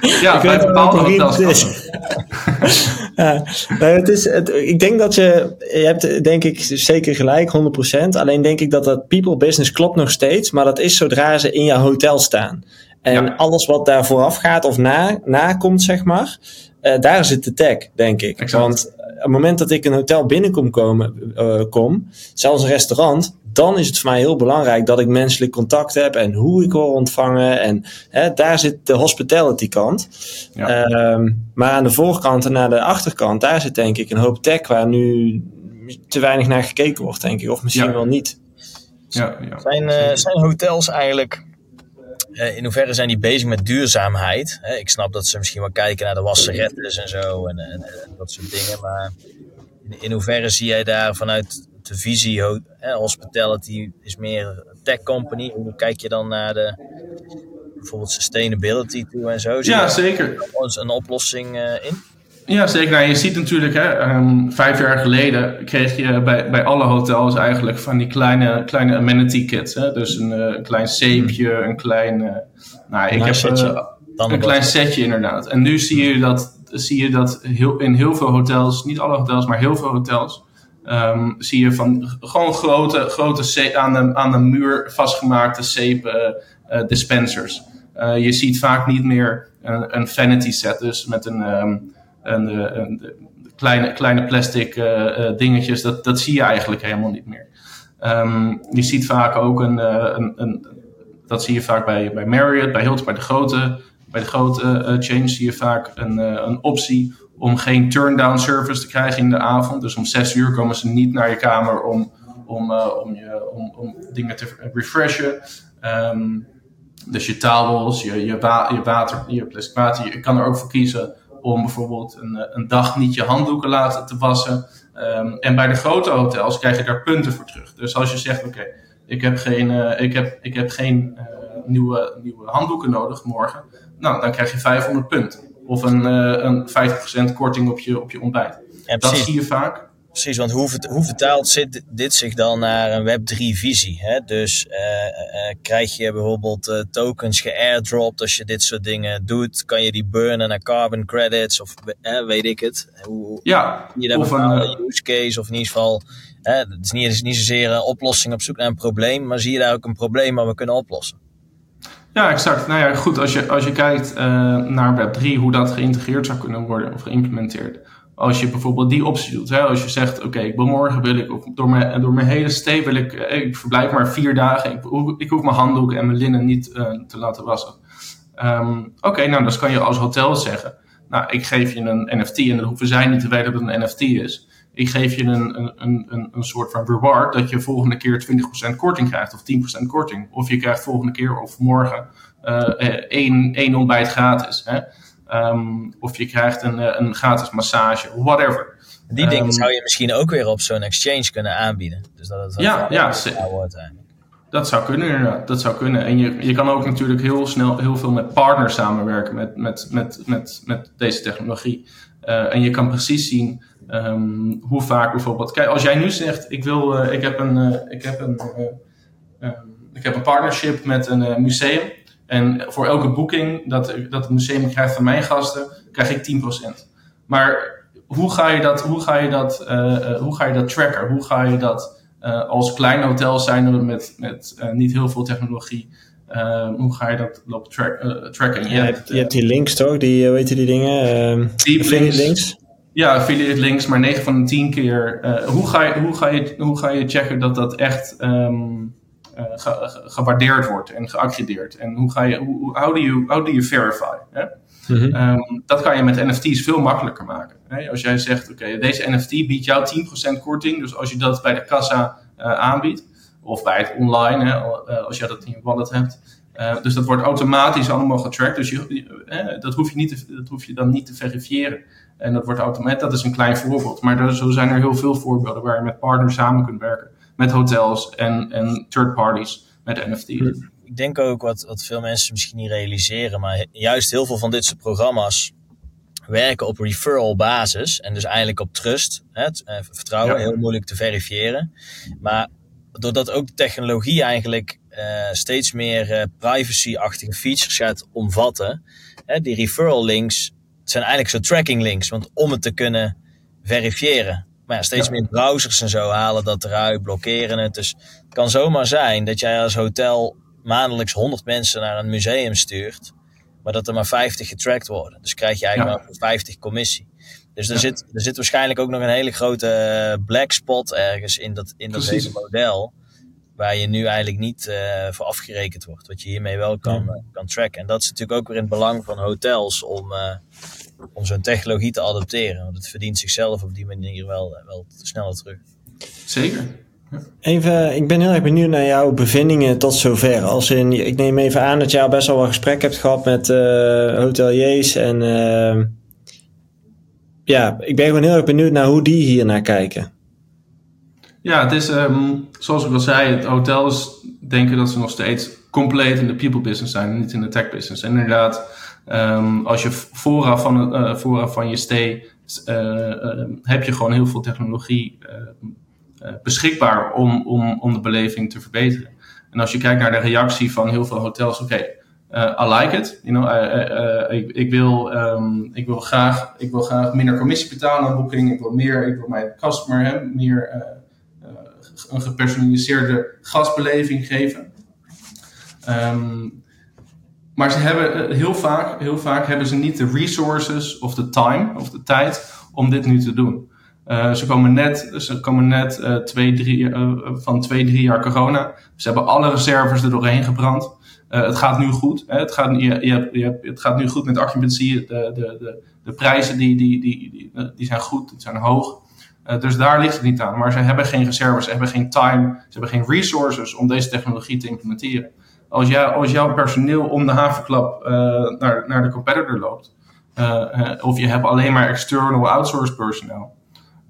<laughs> ja bij bepaalde hotels. <laughs> ja, het is, het, ik denk dat je, je hebt denk ik zeker gelijk, 100%. Alleen denk ik dat dat people business klopt nog steeds, maar dat is zodra ze in jouw hotel staan. En ja. alles wat daar vooraf gaat of na, na komt, zeg maar, uh, daar zit de tag, denk ik. Exact. Want op het moment dat ik een hotel binnenkom komen, uh, kom, zelfs een restaurant, dan is het voor mij heel belangrijk dat ik menselijk contact heb en hoe ik word ontvangen. En hè, daar zit de hospitality kant. Ja. Um, maar aan de voorkant en naar de achterkant, daar zit denk ik een hoop tech waar nu te weinig naar gekeken wordt, denk ik. Of misschien ja. wel niet. Ja, ja. Zijn, uh, zijn hotels eigenlijk in hoeverre zijn die bezig met duurzaamheid? Ik snap dat ze misschien wel kijken naar de wasserettes en zo en, en, en dat soort dingen. Maar in, in, hoeverre zie jij daar vanuit de visie, hè, hospitality is meer tech company. Hoe kijk je dan naar de bijvoorbeeld sustainability toe en zo? Zie ja, zeker. Ons een oplossing uh, in? Ja, zeker. Nou, je ziet natuurlijk, hè, um, vijf jaar geleden kreeg je bij, bij alle hotels eigenlijk van die kleine, kleine amenity kits. Hè? Dus een uh, klein zeepje, een klein. Uh, nou, ik heb setje. een klein setje inderdaad. En nu zie je dat, zie je dat heel, in heel veel hotels, niet alle hotels, maar heel veel hotels. Um, zie je van gewoon grote, grote aan, de, aan de muur vastgemaakte zeep uh, dispensers. je ziet vaak niet meer een, een vanity set, dus met een. Um, en de, en kleine, kleine plastic uh, dingetjes, dat, dat zie je eigenlijk helemaal niet meer. Um, je ziet vaak ook een, een, een, dat zie je vaak bij, bij Marriott, bij Hilton, bij de grote, bij de grote chains zie je vaak een, een optie om geen turn-down service te krijgen in de avond. Dus om zes uur komen ze niet naar je kamer om, om, om, je, om, om dingen te refreshen. Um, dus je towels, je, je, wa je water, je plastic water, je kan er ook voor kiezen om bijvoorbeeld een, een dag niet je handdoeken laten te wassen. Um, en bij de grote hotels krijg je daar punten voor terug. Dus als je zegt, oké, okay, ik heb geen, uh, ik heb, ik heb geen uh, nieuwe, nieuwe handdoeken nodig morgen. Nou, dan krijg je 500 punten. Of een, uh, een 50% korting op je, op je ontbijt. Ja, dat zie je vaak. Precies, want hoe, hoe vertaalt zit dit zich dan naar een Web3-visie? Dus uh, uh, krijg je bijvoorbeeld uh, tokens geairdropt als je dit soort dingen doet? Kan je die burnen naar carbon credits of weet ik het? Hoe, ja, je daar of een use case of in ieder geval... het is niet, het is niet zozeer een oplossing op zoek naar een probleem, maar zie je daar ook een probleem waar we kunnen oplossen? Ja, exact. Nou ja, goed, als je, als je kijkt naar Web3, hoe dat geïntegreerd zou kunnen worden of geïmplementeerd als je bijvoorbeeld die optie doet. Hè? Als je zegt, oké, ik wil morgen wil ik, door mijn, door mijn hele stay wil ik, ik verblijf maar vier dagen. Ik, ik hoef mijn handdoeken en mijn linnen niet uh, te laten wassen. Um, oké, nou, dan kan je als hotel zeggen, nou, ik geef je een NFT en dan hoeven zij niet te weten dat het een NFT is. Ik geef je een, een, een, een soort van reward dat je volgende keer 20% korting krijgt of 10% korting. Of je krijgt volgende keer of morgen uh, één, één ontbijt gratis. Hè? Um, of je krijgt een, een gratis massage, whatever. Die dingen um, zou je misschien ook weer op zo'n exchange kunnen aanbieden. Dus dat het ja, ja, wordt eigenlijk. Dat zou kunnen inderdaad. Dat zou kunnen. En je, je kan ook natuurlijk heel snel heel veel met partners samenwerken met, met, met, met, met deze technologie. Uh, en je kan precies zien um, hoe vaak bijvoorbeeld. Kijk, als jij nu zegt: ik wil, uh, ik heb een, uh, ik heb een, ik heb een partnership met een museum. En voor elke boeking dat, dat het museum krijgt van mijn gasten, krijg ik 10%. Maar hoe ga je dat, hoe ga je dat, uh, hoe ga je dat tracken? Hoe ga je dat uh, als klein hotel zijn met, met uh, niet heel veel technologie? hoe ga je dat lopen track, tracken? Je, ja, hebt, je hebt die links toch? Die, hoe heet die dingen? die links. links. Ja, affiliate links, maar 9 van de 10 keer. hoe, ga je, hoe, ga je, hoe ga je checken dat dat echt um, uh, ge, gewaardeerd wordt en geaccredeerd. En hoe ga je, hoe, how, do you, how do you verify? Hè? Mm-hmm. Um, dat kan je met NFT's veel makkelijker maken. Hè? Als jij zegt, oké, okay, deze NFT biedt jou 10% korting. Dus als je dat bij de kassa uh, aanbiedt, of bij het online, hè, als jij dat in je wallet hebt. dus dat wordt automatisch allemaal getracked. Dus je, dat, hoef je niet te, dat hoef je dan niet te verifiëren. En dat wordt automatisch. Dat is een klein voorbeeld. Maar er, zo zijn er heel veel voorbeelden waar je met partners samen kunt werken. Met hotels en, en third parties met NFT's ik denk ook wat, wat veel mensen misschien niet realiseren, maar juist heel veel van dit soort programma's werken op referral basis en dus eigenlijk op trust, hè, eh, vertrouwen, heel moeilijk te verifiëren. Maar doordat ook de technologie eigenlijk uh, steeds meer uh, privacy-achtige features gaat omvatten, hè, die referral links zijn eigenlijk zo tracking links, want om het te kunnen verifiëren. Maar ja, steeds meer browsers en zo halen dat eruit, blokkeren het. Dus het kan zomaar zijn dat jij als hotel maandelijks 100 mensen naar een museum stuurt, maar dat er maar 50 getracked worden. Dus krijg je eigenlijk maar 50 commissie. Dus er, zit, er zit waarschijnlijk ook nog een hele grote eh, black spot ergens in dat, in dat hele model. Waar je nu eigenlijk niet uh, voor afgerekend wordt. Wat je hiermee wel kan, uh, kan tracken. En dat is natuurlijk ook weer in het belang van hotels om, uh, om zo'n technologie te adopteren. Want het verdient zichzelf op die manier wel, wel sneller terug. Zeker. Even, ik ben heel erg benieuwd naar jouw bevindingen tot zover. Als in, ik neem even aan dat je al best wel wat gesprek hebt gehad met uh, hoteliers. En uh, ja, ik ben gewoon heel erg benieuwd naar hoe die hier naar kijken. Ja, het is um, zoals ik al zei, het hotels denken dat ze nog steeds compleet in de people business zijn, niet in de tech business. En inderdaad, um, als je vooraf van, vooraf van je stay heb je gewoon heel veel technologie eh, beschikbaar om, om, om de beleving te verbeteren. En als je kijkt naar de reactie van heel veel hotels, oké, I like it. You know, ik, wil, um, ik, wil graag, ik wil graag minder commissie betalen aan boeking. Ik wil meer, ik wil mijn customer meer een gepersonaliseerde gastbeleving geven. Maar ze hebben heel vaak, heel vaak hebben ze niet de resources of de time of de tijd om dit nu te doen. Uh, ze komen net, ze komen net uh, twee, drie, van twee, drie jaar corona. Ze hebben alle reserves er doorheen gebrand. het gaat nu goed. Hè? Het, gaat, je, je je het gaat nu goed met occupancy. De, de, de, prijzen die, die, die, die, die zijn goed, die zijn hoog. dus daar ligt het niet aan. Maar ze hebben geen reserves, ze hebben geen time, ze hebben geen resources om deze technologie te implementeren. Als, jouw personeel om de havenklap naar, naar de competitor loopt, of je hebt alleen maar external outsourced personnel,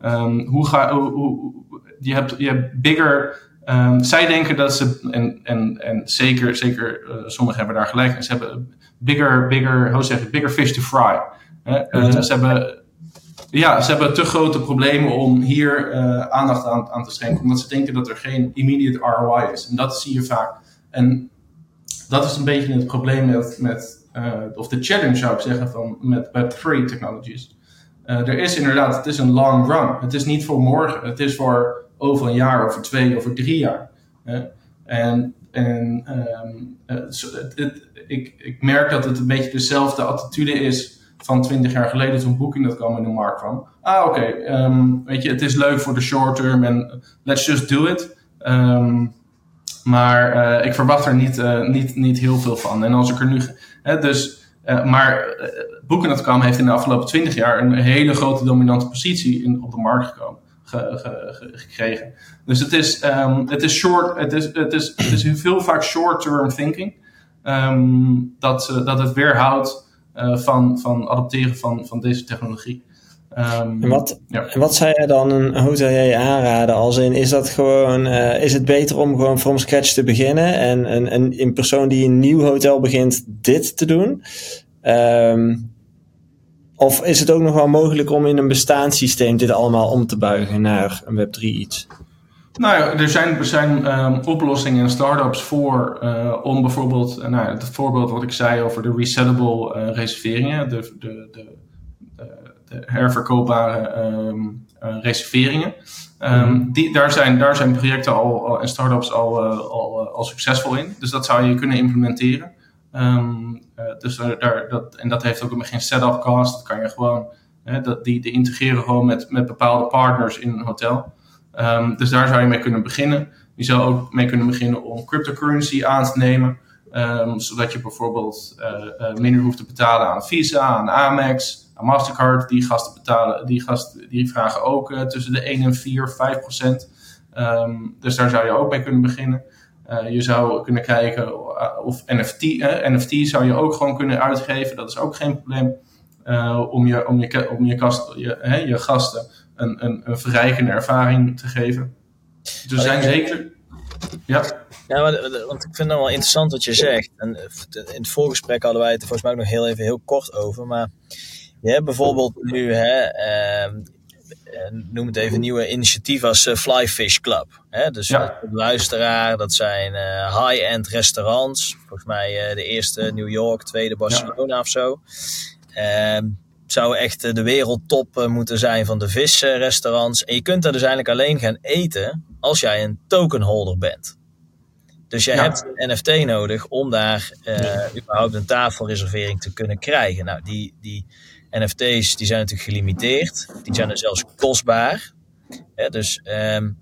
Um, hoe ga, hoe, hoe, je, hebt, je hebt bigger. Um, zij denken dat ze, en, en, en zeker, zeker sommigen hebben daar gelijk in, ze hebben bigger, bigger, hoe zeg je, bigger fish to fry. Ze hebben, ja, ze hebben te grote problemen om hier uh, aandacht aan, aan te schenken, omdat ze denken dat er geen immediate ROI is. En dat zie je vaak. En dat is een beetje het probleem met, met uh, of de challenge zou ik zeggen, van, met Web3 technologies. Uh, er is inderdaad, het is een long run. Het is niet voor morgen. Het is voor over een jaar, over twee, over drie jaar. En en het, het, ik, ik merk dat het een beetje dezelfde attitude is van twintig jaar geleden toen Booking.com in de markt kwam. Ah, oké, ehm, weet je, het is leuk voor de short term en let's just do it. Um, maar uh, ik verwacht er niet, uh, niet, niet heel veel van. En als ik er nu. Hè, dus, uh, maar Booking.com heeft in de afgelopen 20 jaar een hele grote dominante positie in, op de markt gekomen, ge, ge, gekregen. Dus het is, um, het is, short, het is, het is, het is veel vaak short-term thinking um, dat, dat het weerhoudt van, van adopteren van, van deze technologie. Um, en, wat, ja. en wat zou jij dan een hotelier aanraden? Als in, is dat gewoon, uh, is het beter om gewoon from scratch te beginnen en, en, en een persoon die een nieuw hotel begint dit te doen? Um, of is het ook nog wel mogelijk om in een bestaanssysteem dit allemaal om te buigen naar een Web3 iets? Nou ja, er zijn, er zijn um, oplossingen en startups voor uh, om bijvoorbeeld, uh, nou, het voorbeeld wat ik zei over de resettable uh, reserveringen, de, de, de herverkoopbare um, reserveringen. Um, mm. die, daar, zijn, daar zijn projecten al, al en startups al, al, al succesvol in. Dus dat zou je kunnen implementeren. Um, uh, dus daar, dat, en dat heeft ook geen setup cost. Dat kan je gewoon, hè, dat, die, die integreren gewoon met, met bepaalde partners in een hotel. Um, dus daar zou je mee kunnen beginnen. Je zou ook mee kunnen beginnen om cryptocurrency aan te nemen. Um, zodat je bijvoorbeeld uh, uh, minder hoeft te betalen aan Visa, aan Amex, aan Mastercard. Die gasten, betalen, die gasten die vragen ook tussen de 1 en 4, 5 procent. dus daar zou je ook mee kunnen beginnen. je zou kunnen kijken of NFT, NFT zou je ook gewoon kunnen uitgeven. Dat is ook geen probleem. om je, om je, om je, kast, je, hè, je gasten een, een, een verrijkende ervaring te geven. Dus er zijn zeker. Ja. Ja, maar, want ik vind het wel interessant wat je zegt. En in het voorgesprek hadden wij het er volgens mij ook nog heel even heel kort over. Maar je hebt bijvoorbeeld nu, hè, ehm, eh, noem het even, nieuwe initiatief als uh, Flyfish Club. Hè? Dus ja. de luisteraar, dat zijn uh, high-end restaurants. Volgens mij de eerste New York, tweede Barcelona of zo. Ehm, zou echt de wereldtop moeten zijn van de visrestaurants. En je kunt daar dus eigenlijk alleen gaan eten als jij een tokenholder bent. Dus je hebt een NFT nodig om daar überhaupt een tafelreservering te kunnen krijgen. Nou, die, die NFT's die zijn natuurlijk gelimiteerd. Die zijn er zelfs kostbaar. dus um,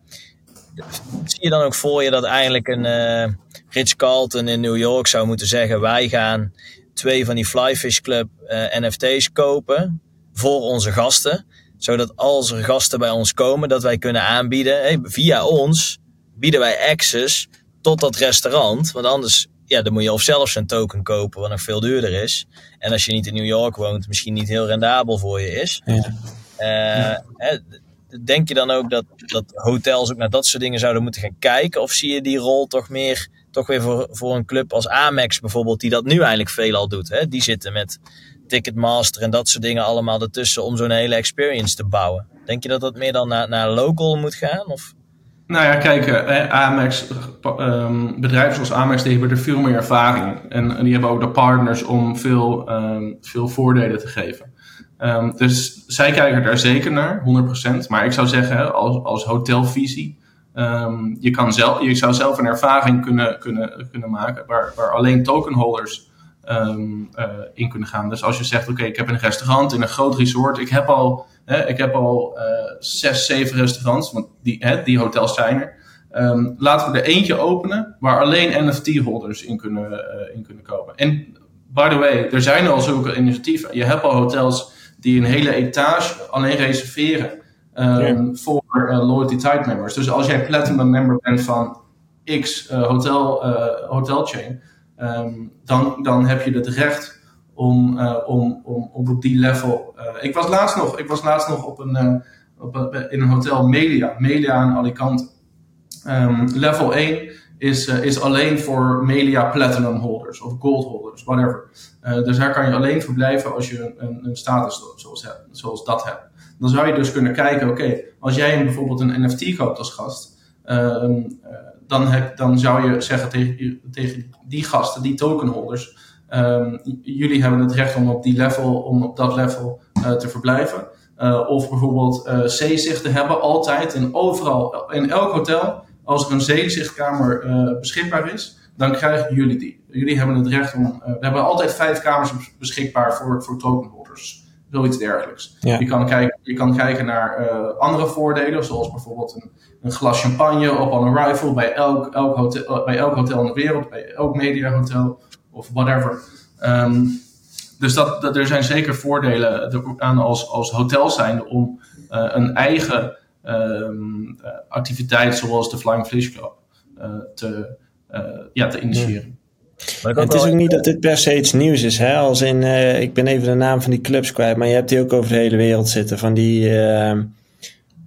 zie je dan ook voor je dat eigenlijk een uh, Rich Carlton in New York zou moeten zeggen: wij gaan twee van die Flyfish Club uh, eh, NFT's kopen voor onze gasten. Zodat als er gasten bij ons komen, dat wij kunnen aanbieden. Hey, via ons bieden wij access tot dat restaurant. Want anders ja, dan moet je of zelf een token kopen, wat nog veel duurder is. En als je niet in New York woont, misschien niet heel rendabel voor je is. Ja. Uh, denk je dan ook dat, dat hotels ook naar dat soort dingen zouden moeten gaan kijken? Of zie je die rol toch meer toch weer voor, voor een club als Amex bijvoorbeeld, die dat nu eigenlijk veelal doet? Hè? Die zitten met Ticketmaster en dat soort dingen allemaal ertussen om zo'n hele experience te bouwen. Denk je dat dat meer dan naar, naar local moet gaan? Of? Nou ja, kijk, eh, Amex, um, bedrijven zoals Amex die hebben er veel meer ervaring. En, en die hebben ook de partners om veel, um, veel voordelen te geven. Um, dus zij kijken daar zeker naar, 100%. Maar ik zou zeggen, als, als hotelvisie, je, kan zelf, je zou zelf een ervaring kunnen, kunnen, kunnen maken waar, waar alleen tokenholders uh, in kunnen gaan. Dus als je zegt, oké, ik heb een restaurant in een groot resort, ik heb al ik heb al uh, zes, zeven restaurants, want die, hè, die hotels zijn er. Um, laten we er eentje openen waar alleen NFT-holders in, kunnen uh, in kunnen komen. En by the way, er zijn al zulke initiatieven. Je hebt al hotels die een hele etage alleen reserveren um, voor uh, loyalty type members. Dus als jij platinum member bent van X hotel, hotelchain, um, dan, dan heb je het recht om, uh, om, om, om op die level. Uh, ik, was laatst nog, ik was laatst nog op een, uh, op een, in een hotel Melia, Melia in Alicante. Um, level 1 is, is alleen voor Melia Platinum holders of Gold holders, whatever. dus daar kan je alleen verblijven als je een, een status zoals, zoals dat hebt. Dan zou je dus kunnen kijken, oké, als jij bijvoorbeeld een NFT koopt als gast, ehm, dan, heb, dan zou je zeggen tegen, tegen die gasten, die tokenholders, Um, jullie hebben het recht om op die level, om op dat level uh, te verblijven. Uh, of bijvoorbeeld uh, zeezichten hebben altijd en overal, in elk hotel, als er een zeezichtkamer beschikbaar is, dan krijgen jullie die. Jullie hebben het recht om, we hebben altijd vijf kamers beschikbaar voor, voor tokenholders. Zoiets dergelijks. Ja. Je, kan kijken, je kan kijken naar andere voordelen, zoals bijvoorbeeld een, een, glas champagne op on arrival bij elk, elk hotel, bij elk hotel in de wereld, bij elk mediahotel of whatever. Um, dus dat, dat, er zijn zeker voordelen aan als, als hotel zijn om uh, een eigen um, activiteit zoals de Flying Fish Club uh, te, ja, te initiëren. Ja. Het is ook niet dat dit per se iets nieuws is. Hè? Als in, ik ben even de naam van die clubs kwijt, maar je hebt die ook over de hele wereld zitten. Van die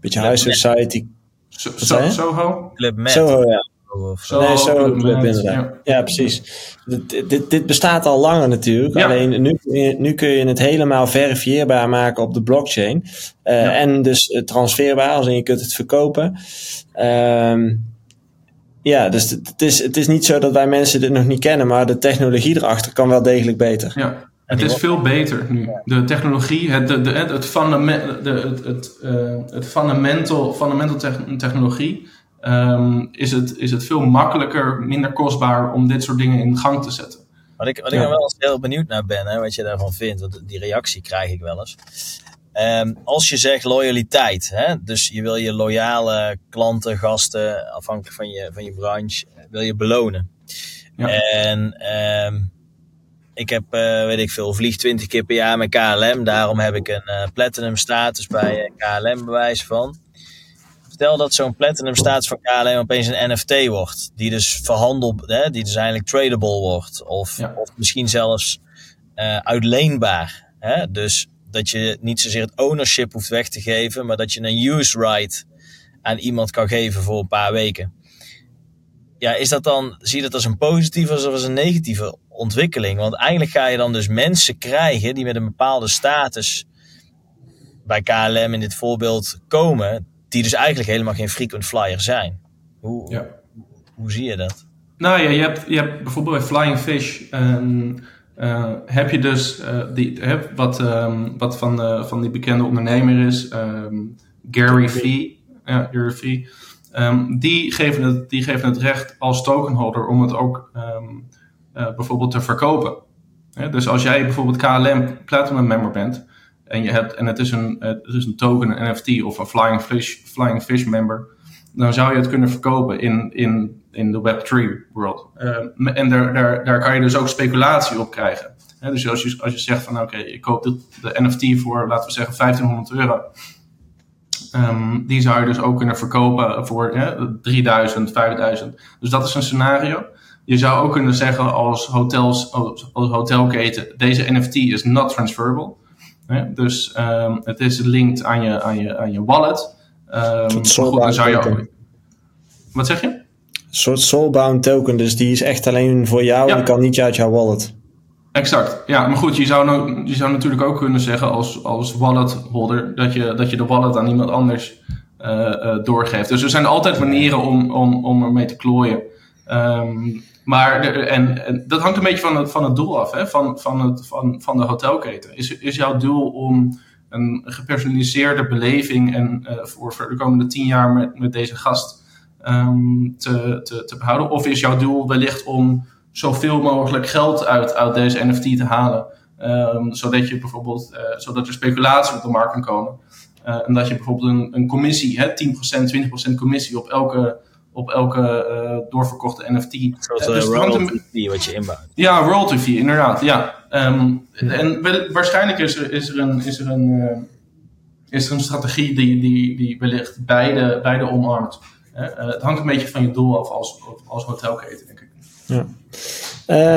beetje High Society. So, so, Soho? Club Med. Soho, ja. Of zo. Nee, zo Ja. ja, precies. Dit, dit, dit, bestaat al langer natuurlijk. Alleen nu, nu kun je het helemaal verifieerbaar maken op de blockchain. Uh, En dus eh, transferbaar, als in je kunt het verkopen. Um, ja, dus het is, het is niet zo dat wij mensen dit nog niet kennen, maar de technologie erachter kan wel degelijk beter. Ja, het is veel beter nu. De technologie, het, de, de, het, fundament, de, het, het, uh, het fundamental, fundamental technologie um, is, het, is het veel makkelijker, minder kostbaar om dit soort dingen in gang te zetten. Wat ik, wat ik wel eens heel benieuwd naar ben, hè, wat je daarvan vindt, want die reactie krijg ik wel eens. Um, als je zegt loyaliteit, hè, dus je wil je loyale klanten, gasten, afhankelijk van je, van je branche, wil je belonen. Ja. En um, ik heb, uh, weet ik veel, vlieg 20 keer per jaar met KLM. Daarom heb ik een uh, platinum status bij KLM bewijs van stel dat zo'n platinum status van KLM opeens een NFT wordt, die dus verhandeld, hè, die dus eigenlijk tradable wordt, of, of misschien zelfs uh, uitleenbaar. Hè? Dus dat je niet zozeer het ownership hoeft weg te geven, maar dat je een use right aan iemand kan geven voor een paar weken. Ja, is dat dan, zie je dat als een positieve of als een negatieve ontwikkeling? Want eigenlijk ga je dan dus mensen krijgen die met een bepaalde status bij KLM in dit voorbeeld komen, die dus eigenlijk helemaal geen frequent flyer zijn. Hoe, ja. hoe zie je dat? Nou ja, je hebt, je hebt bijvoorbeeld bij Flying Fish uh, heb je dus uh, die, heb wat, um, wat van, uh, van die bekende ondernemer is, um, Gary Vee. Ja, Gary Vee. Die, geven het, die geven het recht als tokenholder om het ook bijvoorbeeld te verkopen. dus als jij bijvoorbeeld KLM Platinum member bent en, je hebt, en het, is een, het is een token, een NFT of een Flying Fish, Flying Fish member, dan zou je het kunnen verkopen in, in in de Web3 world. Ehm, en daar, daar, daar kan je dus ook speculatie op krijgen. dus als je, als je zegt van oké, ik koop de, de NFT voor, laten we zeggen, 1500 euro. Um, die zou je dus ook kunnen verkopen voor 3000, 5000. Dus dat is een scenario. Je zou ook kunnen zeggen als, hotels, als, hotelketen, deze NFT is not transferable. Dus um, het is linked aan je, aan je, aan je wallet. Um, goed, dan zou je wat zeg je? Een soort soulbound token, dus die is echt alleen voor jou ja. die kan niet uit jouw wallet. Exact, ja, maar goed, je zou, je zou natuurlijk ook kunnen zeggen als, als wallet holder dat je, dat je de wallet aan iemand anders uh, uh, doorgeeft. Dus er zijn altijd manieren om, om, om ermee te klooien. Um, maar en, en, dat hangt een beetje van het, van het doel af, hè? Van, van, het, van, van de hotelketen. Is, is jouw doel om een gepersonaliseerde beleving en, uh, voor, voor de komende tien jaar met, met deze gast um, te, te, te behouden? Of is jouw doel wellicht om zoveel mogelijk geld uit, uit deze NFT te halen? Um, zodat je bijvoorbeeld, uh, zodat er speculatie op de markt kan komen. Uh, en dat je bijvoorbeeld een, een commissie, hè, 10%, 20% commissie op elke, op elke uh, doorverkochte NFT. Zoals uh, dus royalty fee wat je inbouwt. Ja, royalty fee, inderdaad. Ja. Um, En waarschijnlijk is er, is er een, is er een, is er een strategie die, die, die wellicht beide, beide omarmt. Uh, het hangt een beetje van je doel af als, als hotelketen, denk ik. Ja.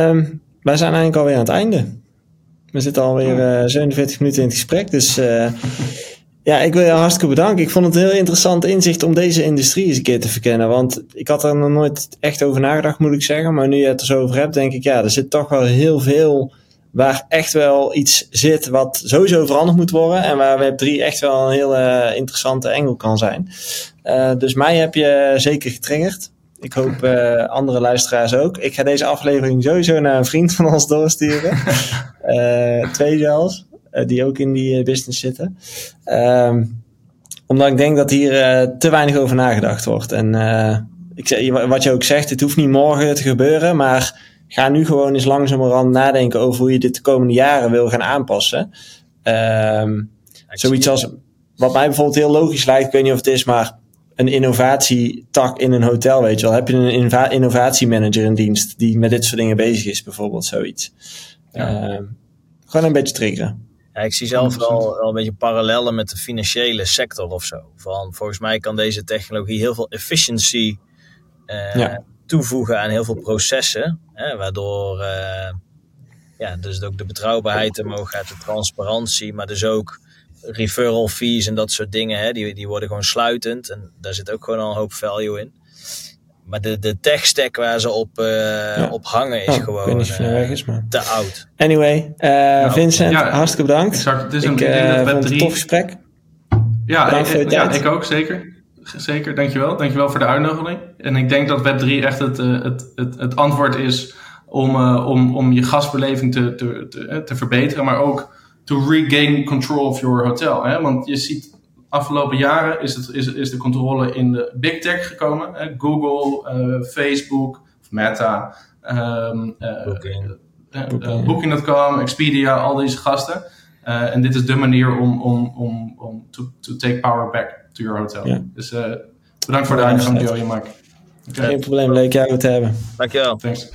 Um, wij zijn eigenlijk alweer aan het einde. We zitten alweer uh, eh, 47 minuten in het gesprek. Dus uh, ja, ik wil je hartstikke bedanken. Ik vond het een heel interessant inzicht om deze industrie eens een keer te verkennen. Want ik had er nog nooit echt over nagedacht, moet ik zeggen. Maar nu je het er zo over hebt, denk ik, ja, er zit toch wel heel veel waar echt wel iets zit wat sowieso veranderd moet worden. En waar Web3 echt wel een hele interessante engel kan zijn. Uh, dus mij heb je zeker getriggerd. Ik hoop uh, andere luisteraars ook. Ik ga deze aflevering sowieso naar een vriend van ons doorsturen. <laughs> twee zelfs, die ook in die business zitten. Um, omdat ik denk dat hier te weinig over nagedacht wordt. En ik, wat je ook zegt, het hoeft niet morgen te gebeuren, maar ga nu gewoon eens langzamerhand nadenken over hoe je dit de komende jaren wil gaan aanpassen. Um, zoiets als, wat mij bijvoorbeeld heel logisch lijkt, ik weet niet of het is, maar een innovatietak in een hotel, weet je wel. Heb je een innovatiemanager in dienst die met dit soort dingen bezig is, bijvoorbeeld zoiets. Ja. Uh, gewoon een beetje triggeren. Ja, ik zie zelf wel, wel een beetje parallellen met de financiële sector of zo. Van, volgens mij kan deze technologie heel veel efficiency uh, toevoegen aan heel veel processen. Hè, waardoor uh, ja, dus ook de betrouwbaarheid omhoog gaat, de transparantie, maar dus ook referral fees en dat soort dingen, hè, die, die worden gewoon sluitend. En daar zit ook gewoon al een hoop value in. Maar de, de tech stack waar ze op, uh, ja. op hangen is oh, gewoon niet uh, weg is, maar... te oud. Anyway, uh, nou, Vincent, ja, hartstikke bedankt. Exact. Het is een, ik, ik denk dat een tof gesprek. Ja, ik, ja ik ook, zeker. Zeker, dankjewel. Dankjewel voor de uitnodiging. En ik denk dat Web3 echt het, het, het, het antwoord is om, om, om je gastbeleving te, te, te, te verbeteren, maar ook to regain control of your hotel. Hè? Want je ziet afgelopen jaren is, het, is, is de controle in de big tech gekomen. Hè? Google, uh, Facebook, Meta, um, uh, Booking. Uh, Booking.com, Expedia, al deze gasten. en dit is de manier om, om, om, om to, to take power back to your hotel. Ja. Dus bedankt voor de uitnodiging, Joey, Mark. Okay. Geen probleem, leuk jou te hebben. Dankjewel. Thanks.